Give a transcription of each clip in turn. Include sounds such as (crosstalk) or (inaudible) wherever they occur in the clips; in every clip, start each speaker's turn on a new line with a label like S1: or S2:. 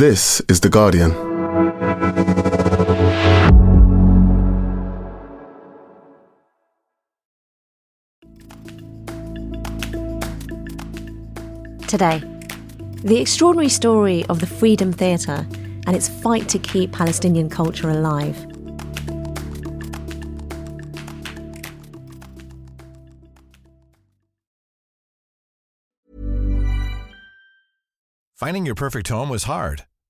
S1: This is The Guardian.
S2: Today, the extraordinary story of the Freedom Theatre and its fight to keep Palestinian culture alive.
S3: Finding your perfect home was hard,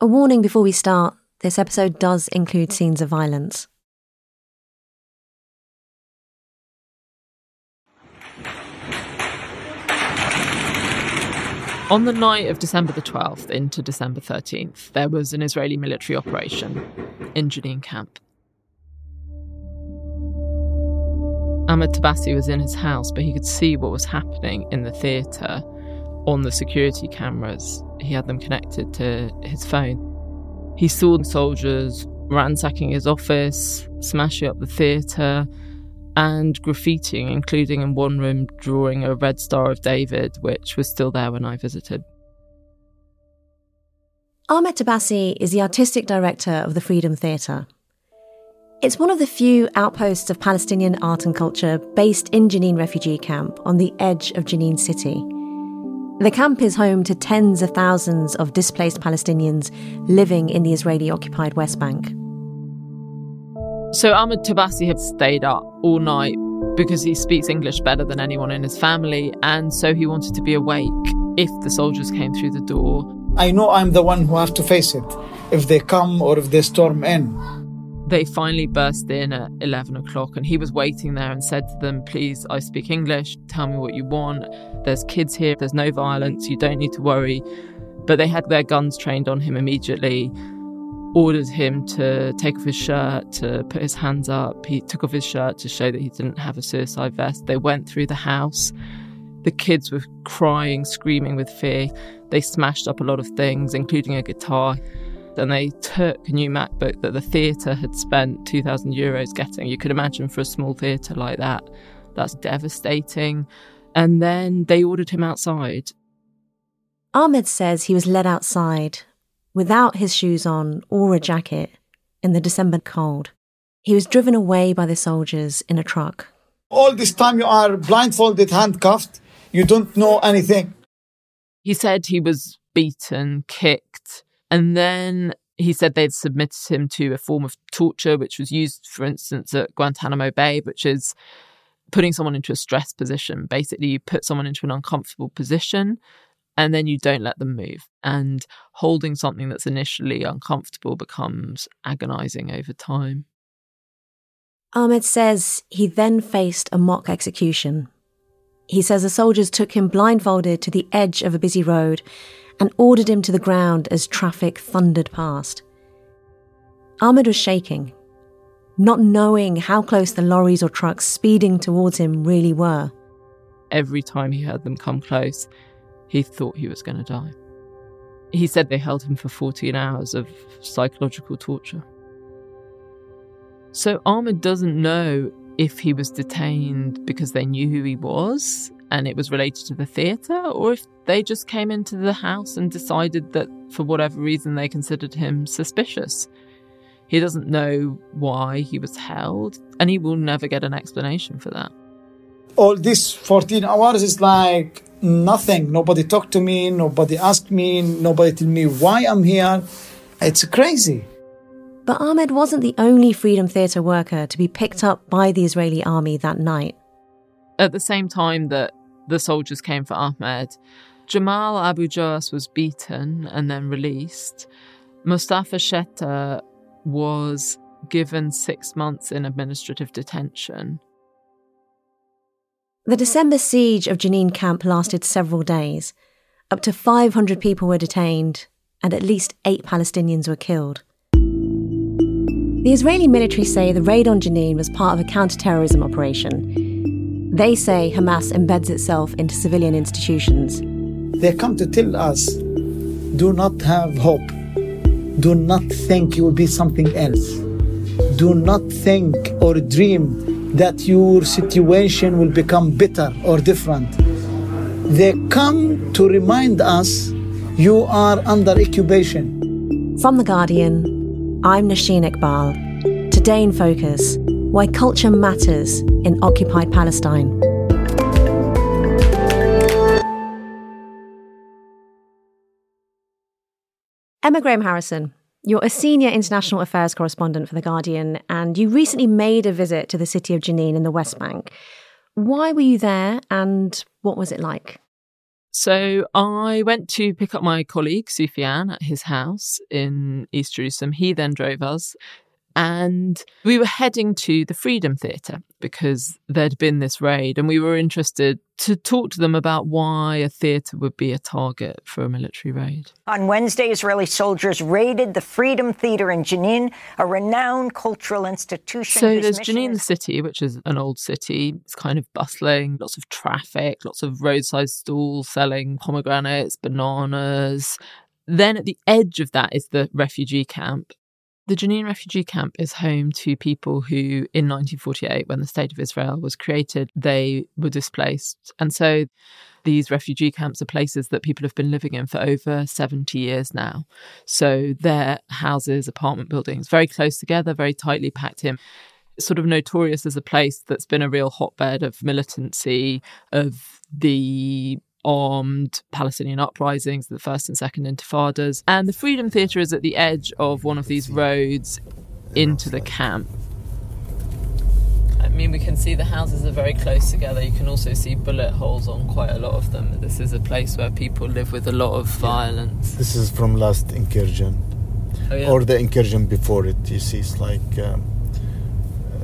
S2: A warning before we start this episode does include scenes of violence.
S4: On the night of December the 12th into December 13th, there was an Israeli military operation in Jenin camp. Ahmed Tabassi was in his house, but he could see what was happening in the theatre on the security cameras. He had them connected to his phone. He saw the soldiers ransacking his office, smashing up the theatre, and graffitiing, including in one room drawing a red Star of David, which was still there when I visited.
S2: Ahmed Tabassi is the artistic director of the Freedom Theatre. It's one of the few outposts of Palestinian art and culture based in Jenin refugee camp on the edge of Jenin city. The camp is home to tens of thousands of displaced Palestinians living in the Israeli occupied West Bank.
S4: So Ahmed Tabassi had stayed up all night because he speaks English better than anyone in his family, and so he wanted to be awake if the soldiers came through the door.
S5: I know I'm the one who has to face it if they come or if they storm in.
S4: They finally burst in at 11 o'clock, and he was waiting there and said to them, Please, I speak English, tell me what you want. There's kids here, there's no violence, you don't need to worry. But they had their guns trained on him immediately ordered him to take off his shirt, to put his hands up. He took off his shirt to show that he didn't have a suicide vest. They went through the house. The kids were crying, screaming with fear. They smashed up a lot of things, including a guitar. And they took a new MacBook that the theatre had spent 2,000 euros getting. You could imagine for a small theatre like that, that's devastating. And then they ordered him outside.
S2: Ahmed says he was led outside without his shoes on or a jacket in the December cold. He was driven away by the soldiers in a truck.
S5: All this time you are blindfolded, handcuffed, you don't know anything.
S4: He said he was beaten, kicked, and then he said they'd submitted him to a form of torture, which was used, for instance, at Guantanamo Bay, which is putting someone into a stress position. Basically, you put someone into an uncomfortable position and then you don't let them move. And holding something that's initially uncomfortable becomes agonizing over time.
S2: Ahmed says he then faced a mock execution. He says the soldiers took him blindfolded to the edge of a busy road and ordered him to the ground as traffic thundered past. Ahmed was shaking, not knowing how close the lorries or trucks speeding towards him really were.
S4: Every time he heard them come close, he thought he was going to die. He said they held him for 14 hours of psychological torture. So Ahmed doesn't know if he was detained because they knew who he was and it was related to the theatre, or if they just came into the house and decided that for whatever reason they considered him suspicious. He doesn't know why he was held, and he will never get an explanation for that.
S5: All these 14 hours is like nothing. Nobody talked to me. Nobody asked me. Nobody told me why I'm here. It's crazy.
S2: But Ahmed wasn't the only Freedom Theatre worker to be picked up by the Israeli army that night.
S4: At the same time that the soldiers came for Ahmed, Jamal Abu Joas was beaten and then released. Mustafa Sheta was given six months in administrative detention.
S2: The December siege of Jenin camp lasted several days. Up to 500 people were detained, and at least eight Palestinians were killed. The Israeli military say the raid on Jenin was part of a counterterrorism operation. They say Hamas embeds itself into civilian institutions.
S5: They come to tell us do not have hope. Do not think you will be something else. Do not think or dream that your situation will become better or different. They come to remind us you are under occupation.
S2: From The Guardian, I'm Nosheen Iqbal. Today in Focus Why Culture Matters in Occupied Palestine. Emma Graham Harrison, you're a senior international affairs correspondent for The Guardian, and you recently made a visit to the city of Jenin in the West Bank. Why were you there, and what was it like?
S4: So I went to pick up my colleague Soufiane at his house in East Jerusalem. He then drove us and we were heading to the Freedom Theatre because there'd been this raid, and we were interested to talk to them about why a theatre would be a target for a military raid.
S1: On Wednesday, Israeli soldiers raided the Freedom Theatre in Jenin, a renowned cultural institution.
S4: So there's Jenin, is- the city, which is an old city. It's kind of bustling, lots of traffic, lots of roadside stalls selling pomegranates, bananas. Then at the edge of that is the refugee camp. The Jenin refugee camp is home to people who, in 1948, when the State of Israel was created, they were displaced. And so these refugee camps are places that people have been living in for over 70 years now. So they're houses, apartment buildings, very close together, very tightly packed in sort of notorious as a place that's been a real hotbed of militancy, of the armed Palestinian uprisings, the first and second intifadas. And the Freedom Theatre is at the edge of one of these roads into the camp. I mean, we can see the houses are very close together. You can also see bullet holes on quite a lot of them. This is a place where people live with a lot of violence.
S6: This is from last incursion, oh, yeah. or the incursion before it. You see, it's like um,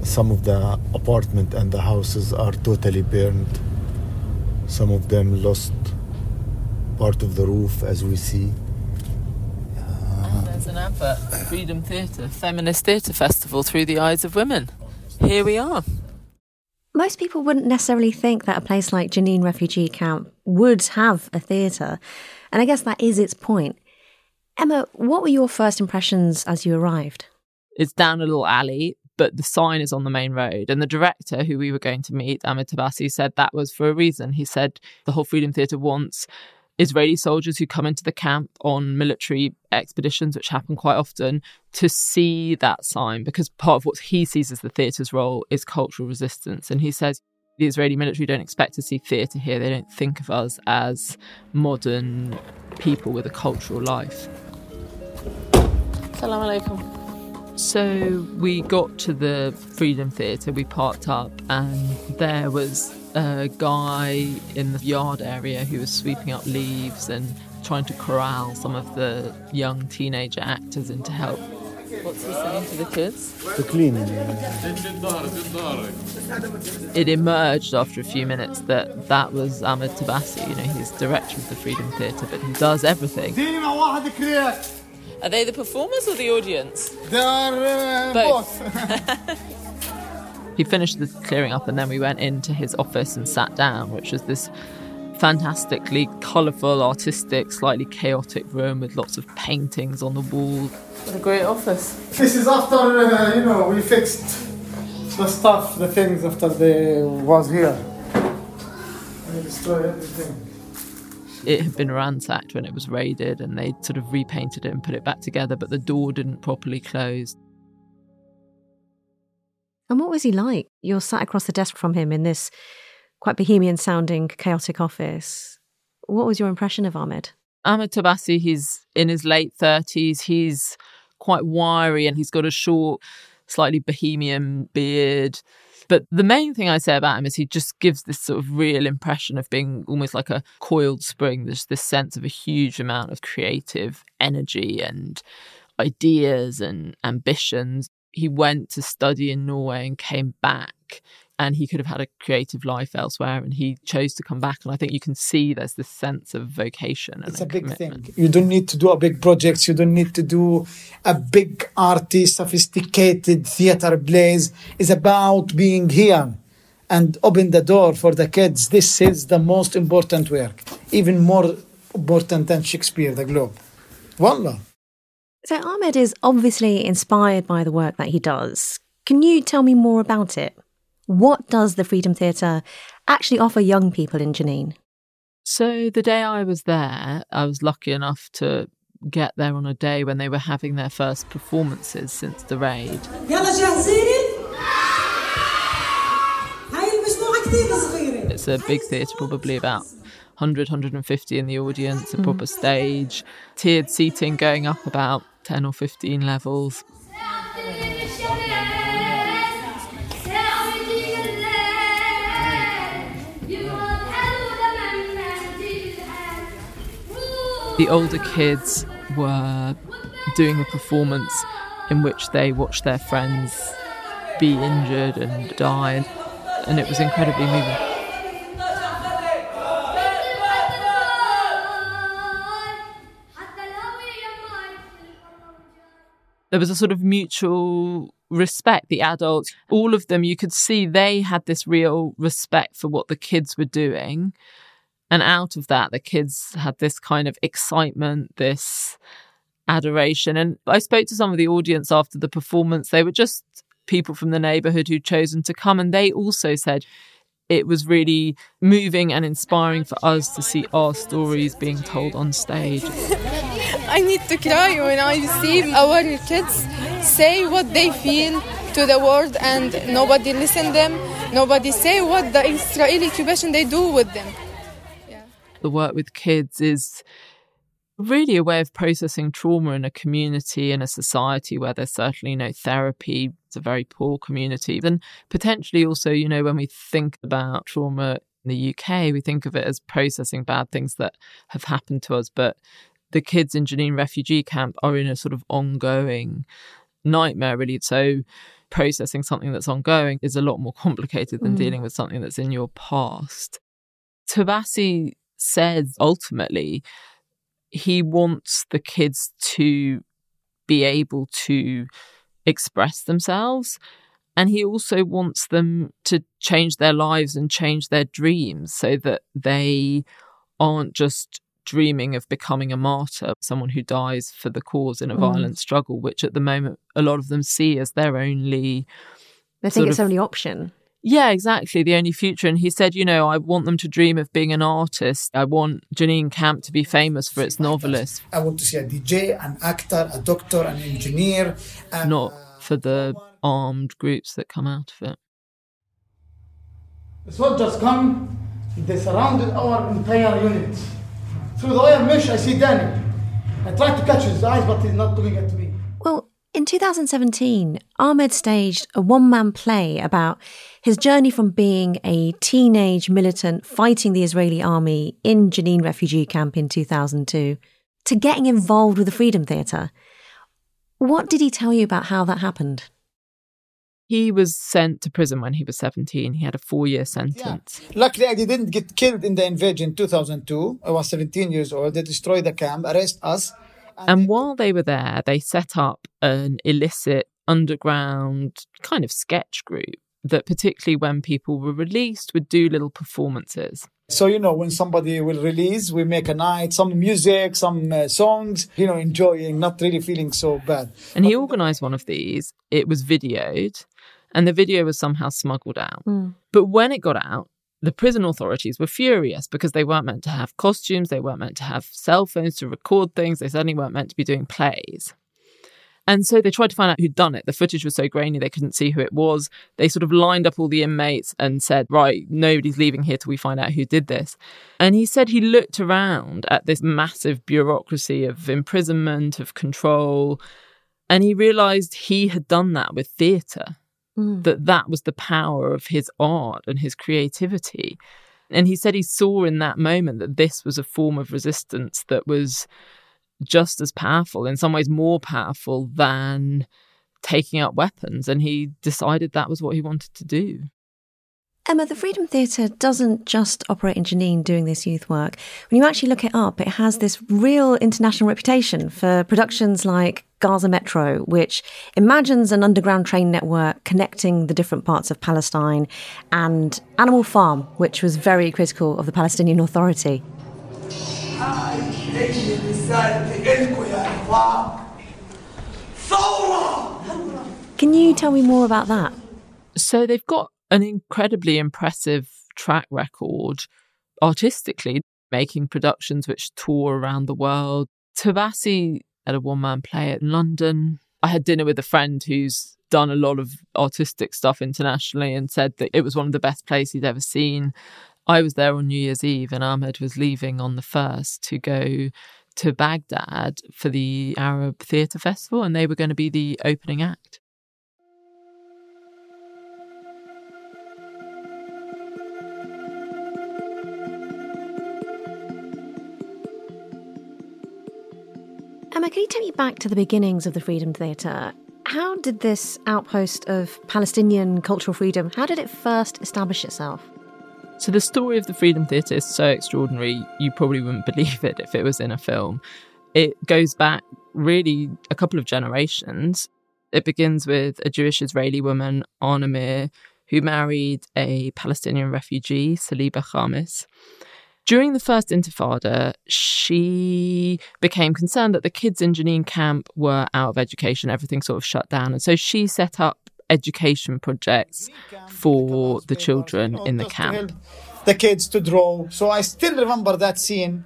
S6: some of the apartment and the houses are totally burned some of them lost part of the roof, as we see.
S4: and there's an advert Freedom Theatre, Feminist Theatre Festival through the eyes of women. Here we are.
S2: Most people wouldn't necessarily think that a place like Jenin Refugee Camp would have a theatre, and I guess that is its point. Emma, what were your first impressions as you arrived?
S4: It's down a little alley but the sign is on the main road. And the director, who we were going to meet, Ahmed Tabassi, said that was for a reason. He said the whole Freedom Theatre wants Israeli soldiers who come into the camp on military expeditions, which happen quite often, to see that sign because part of what he sees as the theatre's role is cultural resistance. And he says the Israeli military don't expect to see theatre here, they don't think of us as modern people with a cultural life. Salam alaikum. So we got to the Freedom Theatre, we parked up, and there was a guy in the yard area who was sweeping up leaves and trying to corral some of the young teenager actors into help. What's he saying to the kids?
S6: To clean.
S4: It emerged after a few minutes that that was Ahmed Tabassi. You know, he's director of the Freedom Theatre, but he does everything. Are they the performers or the audience?
S6: They are uh, both.
S4: both. (laughs) he finished the clearing up and then we went into his office and sat down, which was this fantastically colourful, artistic, slightly chaotic room with lots of paintings on the wall. What a great office.
S5: This is after, uh, you know, we fixed the stuff, the things after they was here. We destroyed everything
S4: it had been ransacked when it was raided and they'd sort of repainted it and put it back together, but the door didn't properly close.
S2: And what was he like? You're sat across the desk from him in this quite bohemian sounding, chaotic office. What was your impression of Ahmed?
S4: Ahmed Tabassi, he's in his late 30s. He's quite wiry and he's got a short, slightly bohemian beard. But the main thing I say about him is he just gives this sort of real impression of being almost like a coiled spring. There's this sense of a huge amount of creative energy and ideas and ambitions. He went to study in Norway and came back and he could have had a creative life elsewhere and he chose to come back. And i think you can see there's this sense of vocation
S5: it's a, a big commitment. thing you don't need to do a big project. You don't need to do a big arty sophisticated theater plays it's about being here and open the door for the kids. This is the most important work even more important than shakespeare the globe. Wallah.
S2: So ahmed is obviously inspired by the work that he does. Can you tell me more about it what does the Freedom Theatre actually offer young people in Jenin?
S4: So, the day I was there, I was lucky enough to get there on a day when they were having their first performances since the raid. It's a big theatre, probably about 100, 150 in the audience, a hmm. proper stage, tiered seating going up about 10 or 15 levels. The older kids were doing a performance in which they watched their friends be injured and die, and it was incredibly moving. There was a sort of mutual respect, the adults, all of them, you could see they had this real respect for what the kids were doing and out of that, the kids had this kind of excitement, this adoration. And I spoke to some of the audience after the performance. They were just people from the neighborhood who'd chosen to come. And they also said it was really moving and inspiring for us to see our stories being told on stage. (laughs)
S7: I need to cry when I see our kids say what they feel to the world and nobody listen them nobody say what the israeli occupation they do with them
S4: the work with kids is really a way of processing trauma in a community in a society where there's certainly no therapy it's a very poor community. And potentially also you know when we think about trauma in the UK we think of it as processing bad things that have happened to us but the kids in Jenin refugee camp are in a sort of ongoing nightmare really. So processing something that's ongoing is a lot more complicated than mm. dealing with something that's in your past. Tabassi says ultimately he wants the kids to be able to express themselves. And he also wants them to change their lives and change their dreams so that they aren't just dreaming of becoming a martyr, someone who dies for the cause in a mm. violent struggle, which at the moment a lot of them see as their only.
S2: They think it's of, only option.
S4: Yeah, exactly. The only future. And he said, you know, I want them to dream of being an artist. I want Jenin Camp to be famous for its novelists.
S5: I want to see a DJ, an actor, a doctor, an engineer.
S4: And, Not uh, for the armed groups that come out of it.
S5: The soldiers come, they surrounded our entire unit. Through the wire mesh, I see Danny. I tried to catch his eyes, but he's not looking at me.
S2: Well, in 2017, Ahmed staged a one man play about his journey from being a teenage militant fighting the Israeli army in Jenin refugee camp in 2002 to getting involved with the Freedom Theatre. What did he tell you about how that happened?
S4: He was sent to prison when he was 17. He had a four year sentence.
S5: Yeah. Luckily, I didn't get killed in the invasion in 2002. I was 17 years old. They destroyed the camp, arrest us.
S4: And while they were there, they set up an illicit underground kind of sketch group that, particularly when people were released, would do little performances.
S5: So, you know, when somebody will release, we make a night, some music, some uh, songs, you know, enjoying, not really feeling so bad.
S4: And he organized one of these. It was videoed, and the video was somehow smuggled out. Mm. But when it got out, the prison authorities were furious because they weren't meant to have costumes, they weren't meant to have cell phones to record things, they certainly weren't meant to be doing plays. And so they tried to find out who'd done it. The footage was so grainy they couldn't see who it was. They sort of lined up all the inmates and said, Right, nobody's leaving here till we find out who did this. And he said he looked around at this massive bureaucracy of imprisonment, of control, and he realized he had done that with theatre mm. that that was the power of his art and his creativity. And he said he saw in that moment that this was a form of resistance that was just as powerful, in some ways more powerful than taking up weapons. And he decided that was what he wanted to do.
S2: Emma, the Freedom Theatre doesn't just operate in Jenin doing this youth work. When you actually look it up, it has this real international reputation for productions like Gaza Metro, which imagines an underground train network connecting the different parts of Palestine, and Animal Farm, which was very critical of the Palestinian Authority. Can you tell me more about that?
S4: So they've got an incredibly impressive track record artistically, making productions which tour around the world. Tabassi had a one man play in London. I had dinner with a friend who's done a lot of artistic stuff internationally and said that it was one of the best plays he'd ever seen. I was there on New Year's Eve and Ahmed was leaving on the first to go to Baghdad for the Arab Theatre Festival and they were going to be the opening act.
S2: Take me back to the beginnings of the Freedom Theatre? How did this outpost of Palestinian cultural freedom, how did it first establish itself?
S4: So the story of the Freedom Theatre is so extraordinary, you probably wouldn't (laughs) believe it if it was in a film. It goes back really a couple of generations. It begins with a Jewish Israeli woman, Anna Meir, who married a Palestinian refugee, Saliba Khamis. During the first intifada, she became concerned that the kids in Jenin camp were out of education, everything sort of shut down. And so she set up education projects for the children in the camp.
S5: The kids to draw. So I still remember that scene.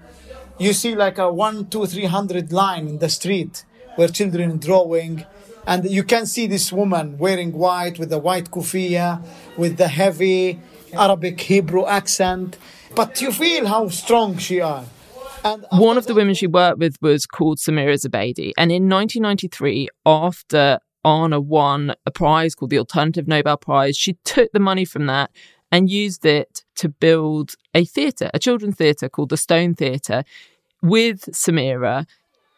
S5: You see like a one, two, three hundred line in the street where children drawing. And you can see this woman wearing white with the white kufiya, with the heavy Arabic Hebrew accent but you feel how strong she are.
S4: And One of the women she worked with was called Samira Zubeidi. And in 1993, after Anna won a prize called the Alternative Nobel Prize, she took the money from that and used it to build a theatre, a children's theatre called the Stone Theatre, with Samira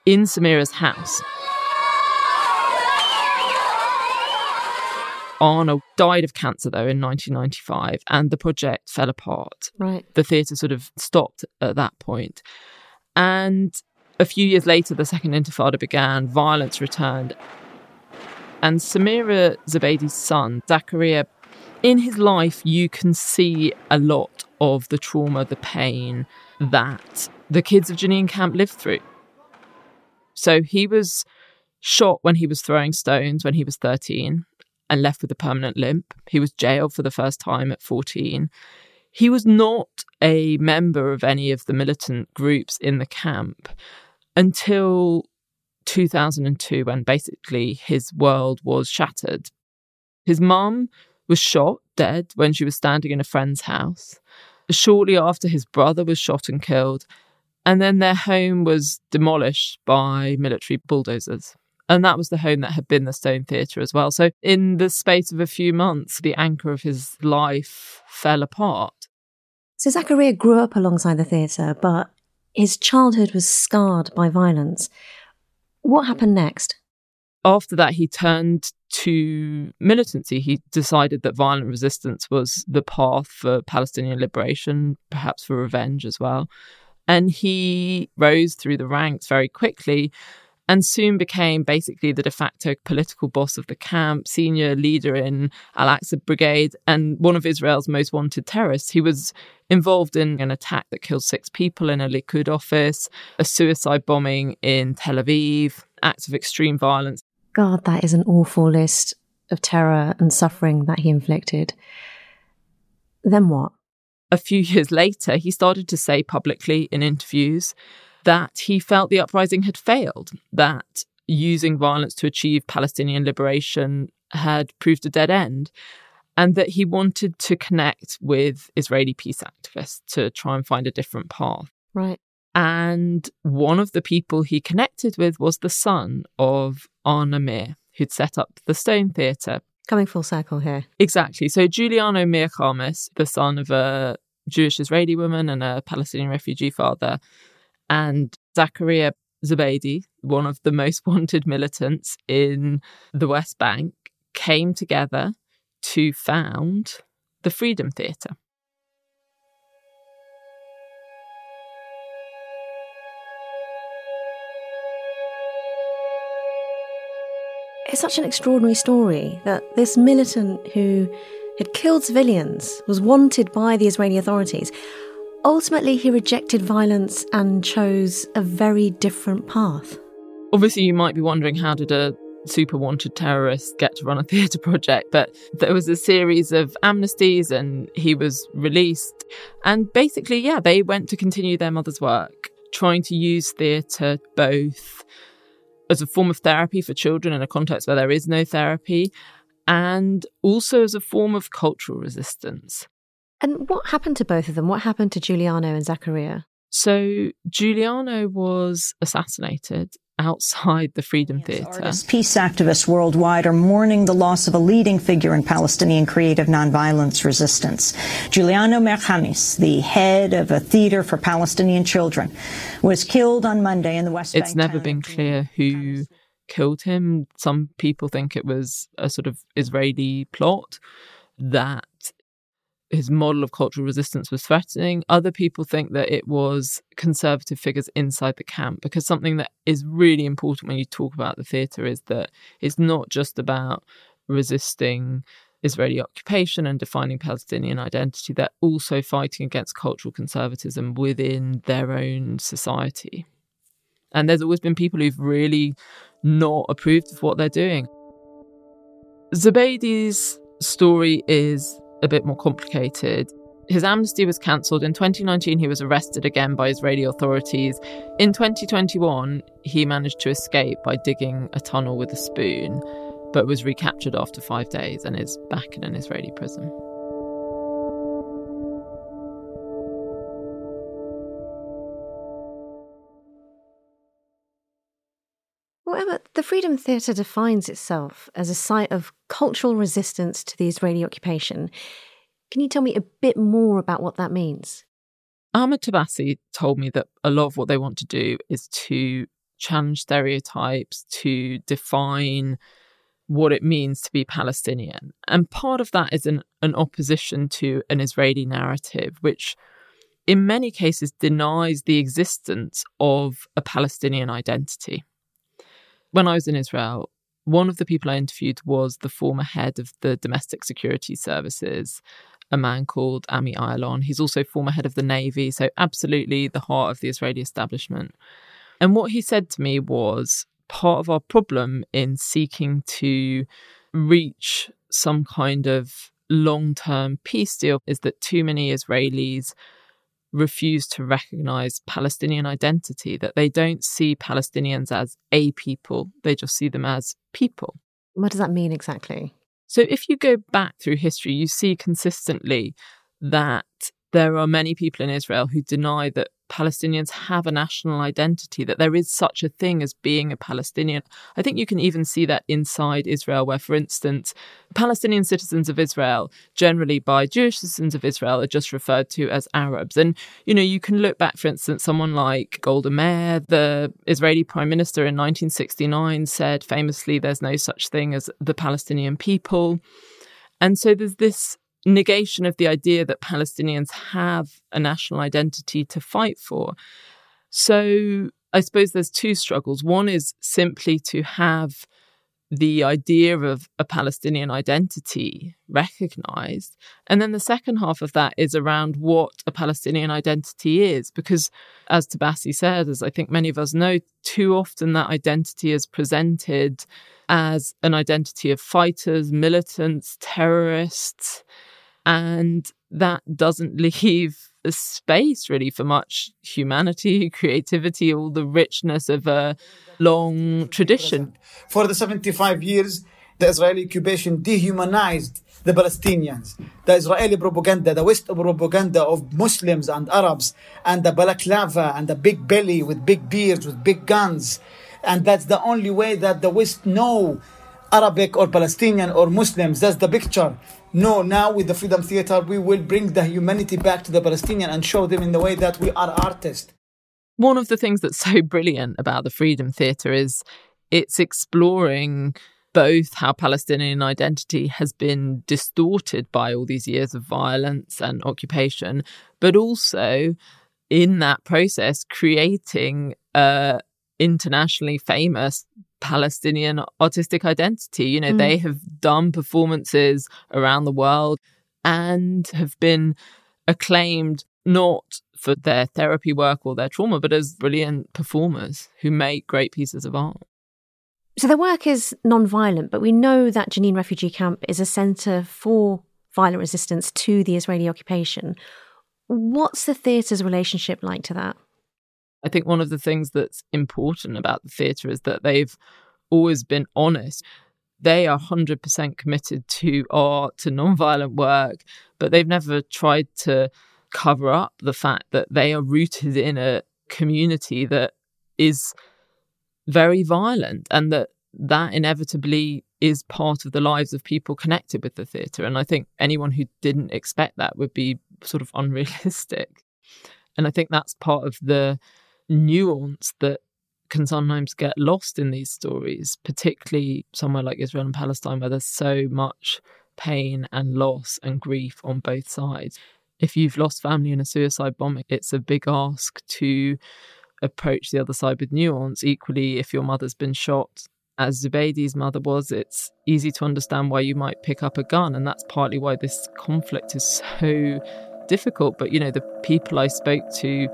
S4: in Samira's house. Anna died of cancer though in 1995 and the project fell apart.
S2: Right.
S4: The theatre sort of stopped at that point. And a few years later, the second intifada began, violence returned. And Samira Zubeidi's son, Zakaria, in his life, you can see a lot of the trauma, the pain that the kids of Jenin camp lived through. So he was shot when he was throwing stones when he was 13 and left with a permanent limp. He was jailed for the first time at 14. He was not a member of any of the militant groups in the camp until 2002, when basically his world was shattered. His mum was shot dead when she was standing in a friend's house. Shortly after, his brother was shot and killed, and then their home was demolished by military bulldozers. And that was the home that had been the Stone Theatre as well. So, in the space of a few months, the anchor of his life fell apart.
S2: So, Zakaria grew up alongside the theatre, but his childhood was scarred by violence. What happened next?
S4: After that, he turned to militancy. He decided that violent resistance was the path for Palestinian liberation, perhaps for revenge as well. And he rose through the ranks very quickly and soon became basically the de facto political boss of the camp, senior leader in Al Aqsa Brigade, and one of Israel's most wanted terrorists. He was involved in an attack that killed six people in a Likud office, a suicide bombing in Tel Aviv, acts of extreme violence.
S2: God, that is an awful list of terror and suffering that he inflicted. Then what?
S4: A few (laughs) years later, he started to say publicly in interviews that he felt the uprising had failed, that using violence to achieve Palestinian liberation had proved a dead end, and that he wanted to connect with Israeli peace activists to try and find a different path.
S2: Right.
S4: And one of the people he connected with was the son of Anna Meir, who'd set up the Stone Theatre.
S2: Coming full circle here.
S4: Exactly. So Giuliano Khamis, the son of a Jewish Israeli woman and a Palestinian refugee father, and Zakaria Zubeidi, one of the most (laughs) wanted militants in the West Bank, came together to found the Freedom Theatre.
S2: It's such an extraordinary story that this militant who had killed civilians was wanted by the Israeli authorities. Ultimately, he rejected violence and chose a very different path.
S4: Obviously, you might be wondering how did a super wanted terrorist get to run a (laughs) theatre project? But there was a series of amnesties and he was released. And basically, yeah, they went to continue their mother's work, trying to use theatre both as a form of therapy for children in a context where there is no therapy, and also as a form of cultural resistance.
S2: And what happened to both of them? What happened to Giuliano and Zakaria?
S4: So, Giuliano was assassinated outside the Freedom Theatre.
S1: Peace activists worldwide are mourning the loss of a leading figure in Palestinian creative nonviolence resistance. Giuliano Mer-Khamis, the head of a theater for Palestinian children, was killed on Monday in the West Bank.
S4: It's never been clear who killed him. Some people think it was a sort of Israeli plot that his model of cultural resistance was threatening. Other people think that it was conservative figures inside the camp because something that is really important when you talk about the theatre is that it's not just about resisting Israeli occupation and defining Palestinian identity, they're also fighting against cultural conservatism within their own society. And there's always been people who've really not approved of what they're doing. Zubeidi's story is a bit more complicated. His amnesty was cancelled. In 2019, he was arrested again by Israeli authorities. In 2021, he managed to escape by digging a tunnel with a spoon, but was recaptured after five days and is back in an Israeli prison.
S2: Well, Emma, the Freedom Theatre defines itself as a site of cultural resistance to the Israeli occupation. Can you tell me a bit more about what that means?
S4: Ahmed Tabassi told me that a lot of what they want to do is to challenge stereotypes, to define what it means to be Palestinian. And part of that is an, an opposition to an Israeli narrative, which in many cases denies the existence of a Palestinian identity when I was in Israel, one of the people I interviewed was the former head of the domestic security services, a man called Ami Ayalon. He's also former head of the Navy, so absolutely the heart of the Israeli establishment. And what he said to me was part of our problem in seeking to reach some kind of long term peace deal is that too many Israelis refuse to recognize Palestinian identity, that they don't see Palestinians as a people, they just see them as people.
S2: What does that mean exactly?
S4: So, if you go back through history, you see consistently that there are many people in Israel who deny that Palestinians have a national identity, that there is such a thing as being a Palestinian. I think you can even see that inside Israel, where, for instance, Palestinian citizens of Israel, generally by Jewish citizens of Israel, are just referred to as Arabs. And, you know, you can look back, for instance, someone like Golda Meir, the Israeli prime minister in 1969, said famously, there's no such thing as the Palestinian people. And so there's this negation of the idea that Palestinians have a national identity to fight for. So I suppose there's two struggles. One is simply to have the idea of a Palestinian identity recognized. And then the second half of that is around what a Palestinian identity is. Because, as Tabassi said, as I think many of us know, too often that identity is presented as an identity of fighters, militants, terrorists. And that doesn't (laughs) leave a space really for much humanity, (laughs) creativity, all the richness of a long tradition.
S5: For the 75 years, the Israeli occupation dehumanized the Palestinians. The Israeli propaganda, the West propaganda of Muslims and Arabs, and the balaclava and the big belly with big beards, with big guns. And that's the only way that the West know Arabic or Palestinian or Muslims. That's the picture. No, now with the Freedom Theater, we will bring the humanity back to the Palestinian and show them in the way that we are artists.
S4: One of the things that's (laughs) so brilliant about the Freedom Theater is it's exploring both how Palestinian identity has been distorted by all these years of violence and occupation, but also in that process creating a internationally famous Palestinian artistic identity. You know, mm. they have done performances around the world and have been acclaimed not for their therapy work or their trauma, but as brilliant performers who make great pieces of art.
S2: So their work is non-violent, but we know that Jenin refugee camp is a centre for violent resistance to the Israeli occupation. What's the theatre's relationship like to that?
S4: I think one of the things that's important about the theatre is that they've always been honest. They are 100% committed to art, to non-violent work, but they've never tried to cover up the fact that they are rooted in a community that is very violent and that that inevitably is part of the lives of people connected with the theatre. And I think anyone who didn't expect that would be sort of unrealistic. And I think that's part of the nuance that can sometimes get lost in these stories, particularly somewhere like Israel and Palestine, where there's so much pain and loss and grief on both sides. If you've lost family in a suicide bombing, it's a big ask to approach the other side with nuance. Equally, if your mother's been shot, as Zubeidi's mother was, it's easy to understand why you might pick up a gun. And that's partly why this conflict is so difficult. But, you know, the people I spoke to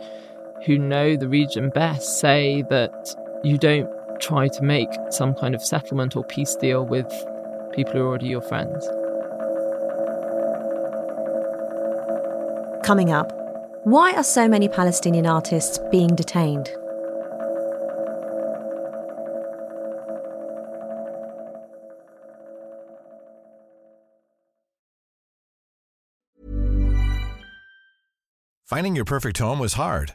S4: who know the region best say that you don't try to make some kind of settlement or peace deal with people who are already your friends.
S2: Coming up, why are so many Palestinian artists being detained?
S3: Finding your perfect home was hard,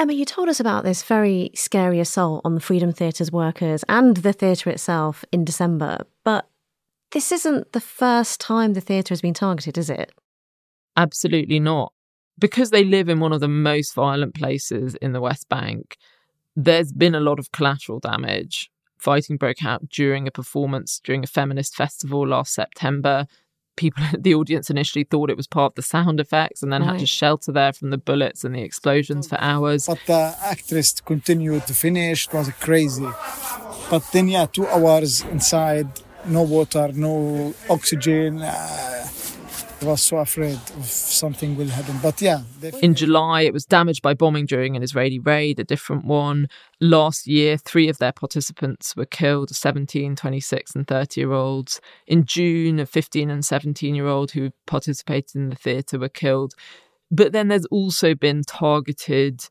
S2: Emma, you told us about this very scary assault on the Freedom Theatre's workers and the theatre itself in December, but this isn't the first time the theatre has been targeted, is it?
S4: Absolutely not. Because they live in one of the most violent places in the West Bank, there's been a lot of collateral damage. Fighting broke out during a performance during a feminist festival last September people the audience initially thought it was part of the sound effects and then right. had to shelter there from the bullets and the explosions for hours.
S5: But the actress continued to finish. It was crazy. But then yeah two hours inside no water no oxygen uh, I was so afraid of something will happen. But yeah.
S4: In July, it was damaged by bombing during an Israeli raid, a different one. Last year, three of their participants were killed 17, 26, and 30 year olds. In June, a 15 and 17 year old who participated in the theatre were killed. But then there's also been targeted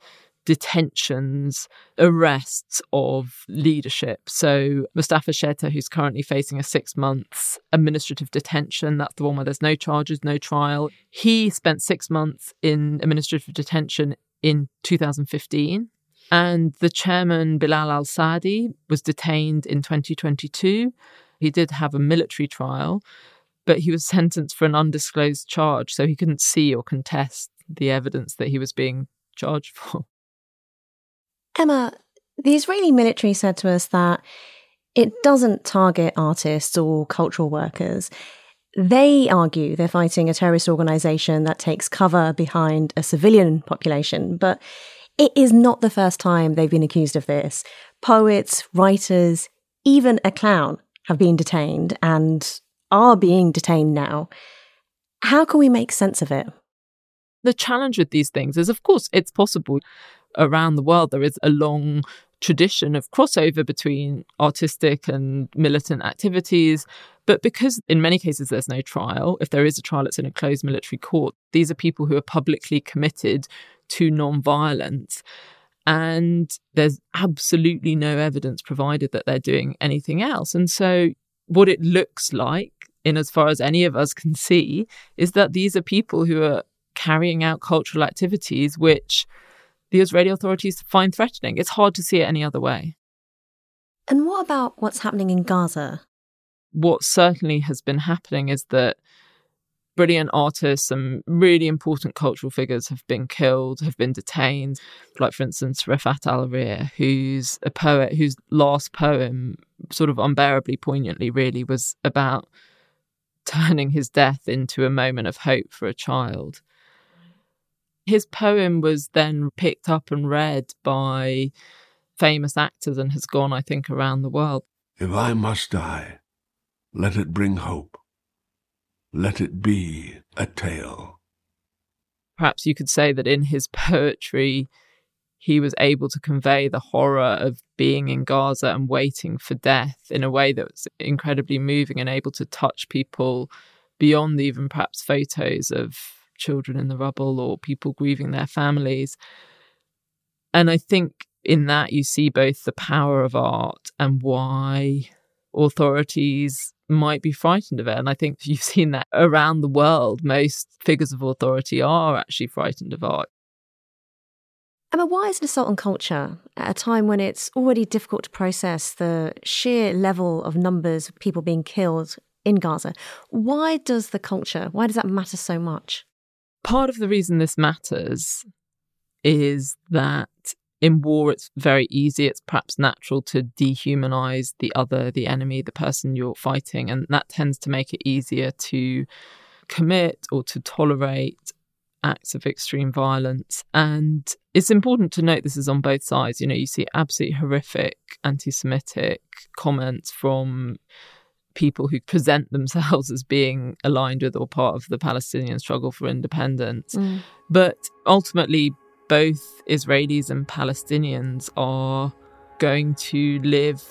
S4: detentions, arrests of leadership. So Mustafa Sheta, who's currently facing a six months administrative detention, that's the one where there's no charges, no trial. He spent six months in administrative detention in 2015. And the chairman, Bilal al Sadi, was detained in 2022. He did have a military trial, but he was sentenced for an undisclosed charge, so he couldn't see or contest the evidence that he was being charged (laughs) for.
S2: Emma, the Israeli military said to us that it doesn't target artists or cultural workers. They argue they're fighting a terrorist organization that takes cover behind a civilian population, but it is not the first time they've been accused of this. Poets, writers, even a clown have been detained and are being detained now. How can we make sense of it?
S4: The challenge with these things is, of course, it's possible around the world, there is a long tradition of crossover between artistic and militant activities. But because in many cases there's no trial, if there is a trial, it's in a closed military court. These are people who are publicly committed to non-violence. And there's absolutely no evidence provided that they're doing anything else. And so, what it looks like, in as far as any of us can see, is that these are people who are carrying out cultural activities which the Israeli authorities find threatening. It's hard to see it any other way.
S2: And what about what's happening in Gaza?
S4: What certainly has been happening is that brilliant artists and really important cultural figures have been killed, have been detained. Like, for instance, Refaat Alareer, who's a poet whose last poem, sort of unbearably poignantly, really was about turning his death into a moment of hope for a child. His poem was then picked up and read by famous actors and has gone, I think, around the world.
S8: If I must die, let it bring hope. Let it be a tale.
S4: Perhaps you could say that in his poetry, he was able to convey the horror of being in Gaza and waiting for death in a way that was incredibly moving and able to touch people beyond even perhaps photos of children in the rubble or people grieving their families. And I think in that you see both the power of art and why authorities might be frightened of it. And I think (laughs) you've seen that around the world. Most figures of authority are actually frightened of art.
S2: Emma, why is an assault on culture at a time when it's already difficult to process the sheer level of numbers of people being killed in Gaza? Why does the culture, why does that matter so much?
S4: Part of the reason this matters is that in war, it's very easy. It's perhaps natural to dehumanize the other, the enemy, the person you're fighting. And that tends to make it easier to commit or to tolerate acts of extreme violence. And it's important to note this is on both sides. You know, you see absolutely horrific anti Semitic comments from people who present themselves as being aligned with or part of the Palestinian struggle for independence. Mm. But ultimately, both Israelis and Palestinians are going to live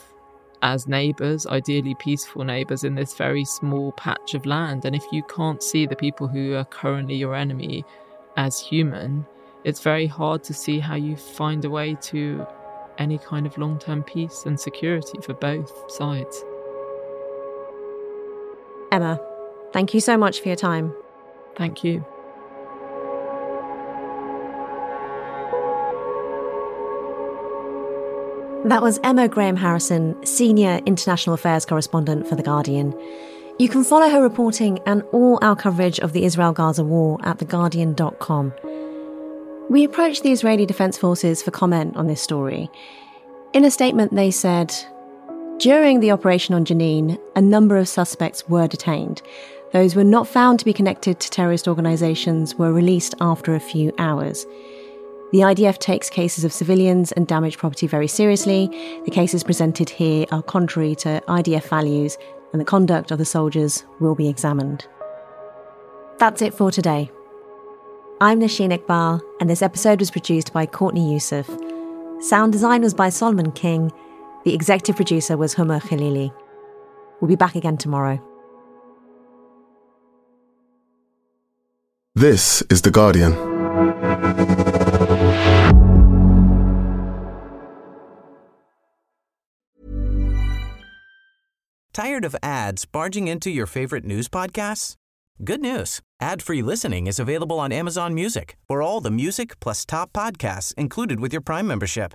S4: as neighbours, ideally peaceful neighbours, in this very small patch of land. And if you can't see the people who are currently your enemy as human, it's very hard to see how you find a way to any kind of long term peace and security for both sides.
S2: Emma, thank you so much for your time.
S4: Thank you.
S2: That was Emma Graham Harrison, Senior International Affairs Correspondent for The Guardian. You can follow her reporting and all our coverage of the Israel Gaza war at TheGuardian.com. We approached the Israeli Defense Forces for comment on this story. In a statement, they said, during the operation on Jenin, a number of suspects were detained. Those were not found to be connected to terrorist organisations were released after a few hours. The IDF takes cases of civilians and damaged property very seriously. The cases presented here are contrary to IDF values, and the conduct of the soldiers will be examined. That's it for today. I'm Nosheen Iqbal, and this episode was produced by Courtney Yusuf. Sound design was by Solomon King. The executive producer was Homa Khaleeli. We'll be back again tomorrow.
S9: This is The Guardian.
S10: Tired of ads barging into your favorite news podcasts? Good news. Ad-free listening is available on Amazon Music for all the music plus top podcasts included with your Prime membership.